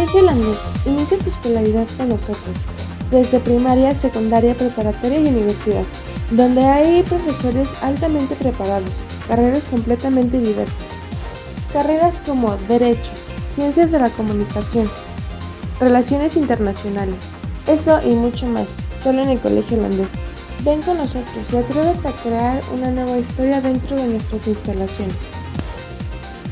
Colegio Holandés, inicia tu escolaridad con nosotros, desde primaria, secundaria, preparatoria y universidad, donde hay profesores altamente preparados, carreras completamente diversas. Carreras como Derecho, Ciencias de la Comunicación, Relaciones Internacionales, eso y mucho más, solo en el Colegio Holandés. Ven con nosotros y atrévete a crear una nueva historia dentro de nuestras instalaciones.